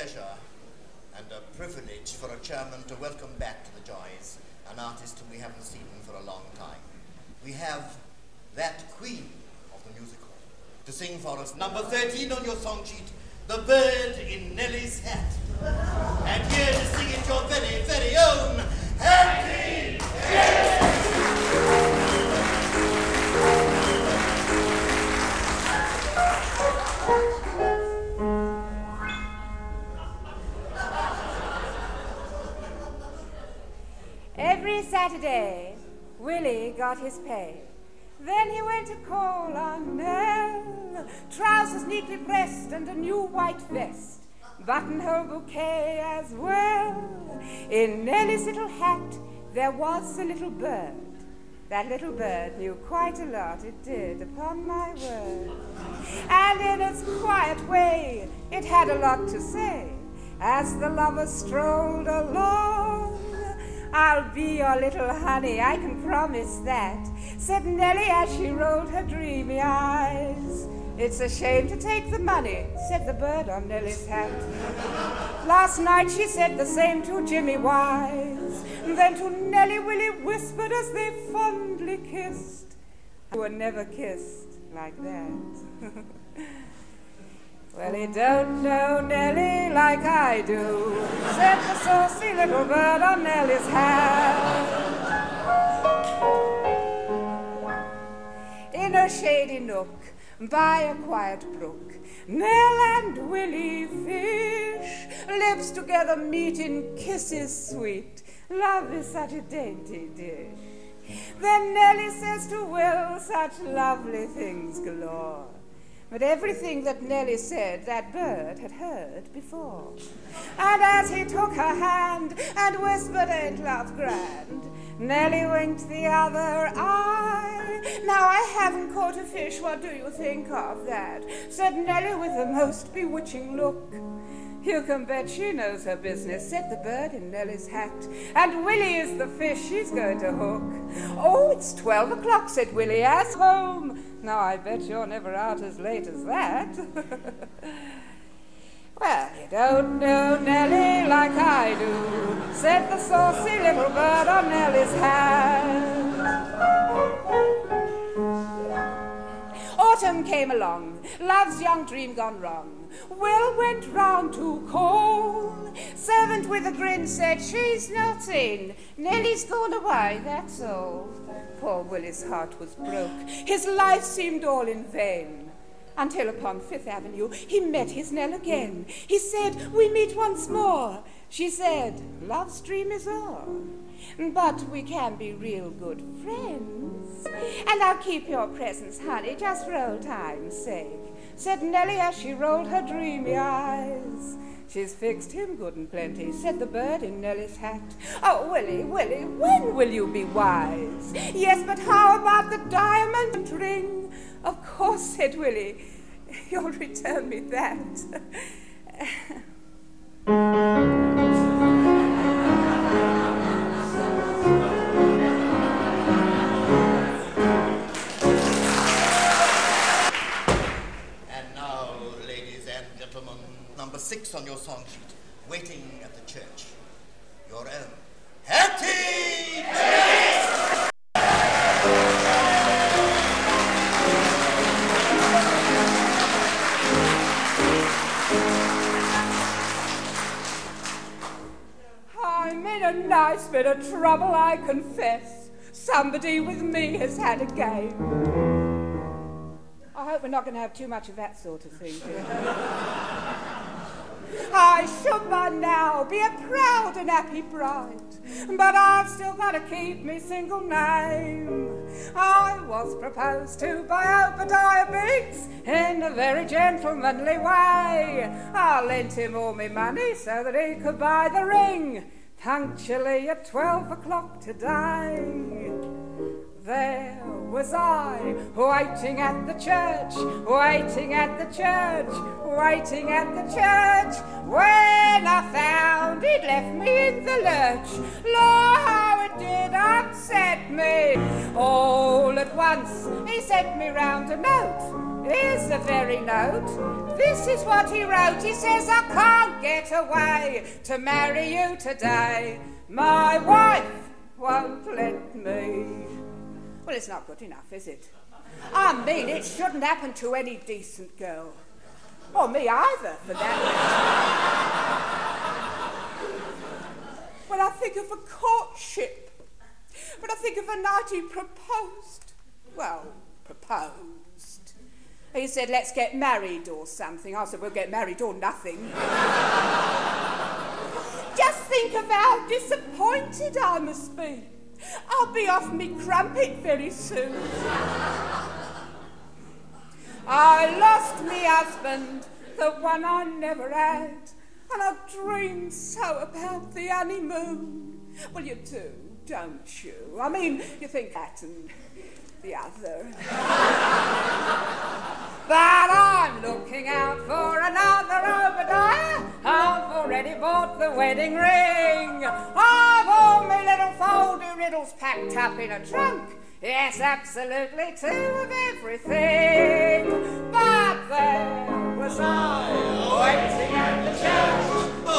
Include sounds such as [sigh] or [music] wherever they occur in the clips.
pleasure and a privilege for a chairman to welcome back to the Joys an artist whom we haven't seen for a long time. We have that queen of the musical to sing for us. Number 13 on your song sheet, The Bird in Nellie's Hat. And here to sing it, your very, very own, got his pay. Then he went to call on Nell. Trousers neatly pressed and a new white vest. Buttonhole bouquet as well. In Nellie's little hat, there was a little bird. That little bird knew quite a lot, it did, upon my word. And in its quiet way, it had a lot to say as the lovers strolled along. I'll be your little honey, I can promise that, said Nellie as she rolled her dreamy eyes. It's a shame to take the money, said the bird on Nellie's hat. Last night she said the same to Jimmy Wise. Then to Nellie Willie whispered as they fondly kissed. You were never kissed like that. [laughs] well, he don't know Nellie like I do, said the saucy little bird on Nellie's hat. In a shady nook, by a quiet brook. Nell and Willie fish, lips together meet in kisses sweet. Love is such a dainty dish. Then Nellie says to Will such lovely things galore. But everything that Nellie said, that bird had heard before. And as he took her hand and whispered, Ain't love grand? Nellie winked the other eye. Now I haven't caught a fish, what do you think of that? said Nellie with the most bewitching look. You can bet she knows her business, said the bird in Nellie's hat. And Willie is the fish she's going to hook. Oh, it's twelve o'clock, said Willie, as home. Now I bet you're never out as late as that. [laughs] well, you don't know Nellie like I do, said the saucy little bird on Nellie's hat. Autumn came along, love's young dream gone wrong. Will went round to call. Servant with a grin said, She's not in. Nellie's gone away, that's all. Poor Willie's heart was broke. His life seemed all in vain. Until upon Fifth Avenue he met his Nell again. He said, We meet once more. She said, Love's dream is on. But we can be real good friends. And I'll keep your presence, honey, just for old time's sake, said Nellie as she rolled her dreamy eyes. She's fixed him good and plenty, said the bird in Nellie's hat. Oh, Willie, Willie, when will you be wise? Yes, but how about the diamond ring? Of course, said Willie. You'll return me that. [laughs] gentlemen, number six on your song sheet, Waiting at the Church. Your own, Hattie I'm in a nice bit of trouble, I confess. Somebody with me has had a game. I hope we're not going to have too much of that sort of thing. I should by now be a proud and happy bride, but I've still got to keep me single name. I was proposed to by Obadiah Biggs in a very gentlemanly way. I lent him all my money so that he could buy the ring punctually at twelve o'clock today. There was I, waiting at the church, waiting at the church, waiting at the church, when I found he'd left me in the lurch. Lord, how it did upset me. All at once he sent me round a note. Here's the very note. This is what he wrote. He says, I can't get away to marry you today. My wife won't let me. Well, it's not good enough, is it? I mean, it shouldn't happen to any decent girl. Or me either, for that matter. when I think of a courtship, when I think of a night he proposed, well, proposed. He said, let's get married or something. I said, we'll get married or nothing. Just think of how disappointed I must be. I'll be off me crumpet very soon. I lost me husband, the one I never had, and I dreamed so about the honeymoon. Well, you do, don't you? I mean, you think that and the other. but I'm looking out for another Obadiah. I've already bought the wedding ring. All my little folder riddles packed up in a trunk. Yes, absolutely two of everything. But there was I, waiting at the church,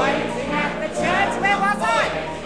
waiting at the church. Where was I?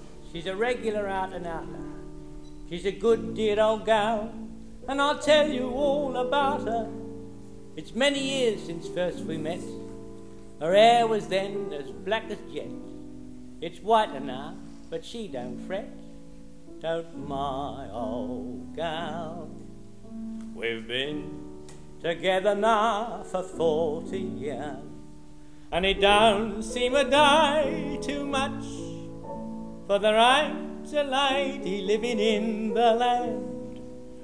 she's a regular out and outer. She's a good dear old gal, and I'll tell you all about her. It's many years since first we met. Her hair was then as black as jet. It's whiter now, but she don't fret. Don't my old gal. We've been together now for forty years, and it don't seem a day too much, for there ain't a lady living in the land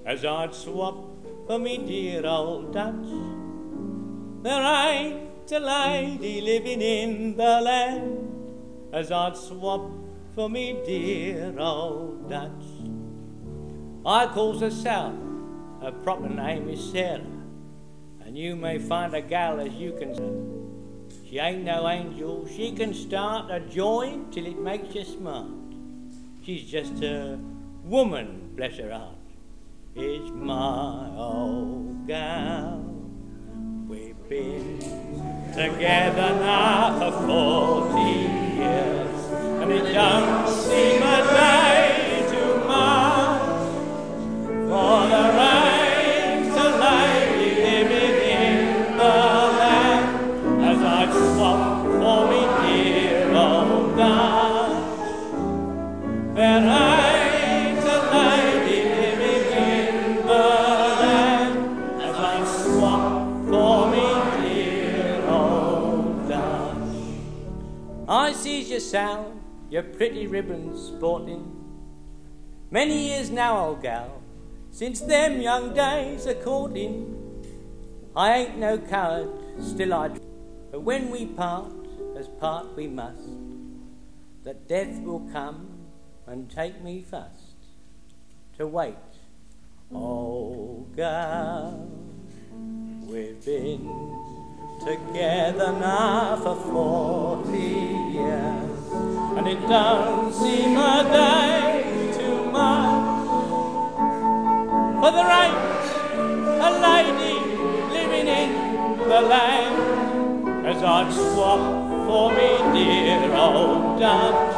as I'd swap for me dear old Dutch. There ain't a lady living in the land as I'd swap for me dear old Dutch. I calls her Sal, her proper name is Sarah, and you may find a gal as you can say. She ain't no angel, she can start a joint till it makes you smart. She's just a woman, bless her heart, is my old gal. We've been together now for forty years, and it don't you, Sal, your pretty ribbons sporting. Many years now, old gal, since them young days are courting. I ain't no coward, still I. But when we part, as part we must, that death will come and take me first to wait. Oh, gal, we've been together now for forty years, and it don't seem a day too much for the right a lady living in the land as I'd swap for me dear old Dutch.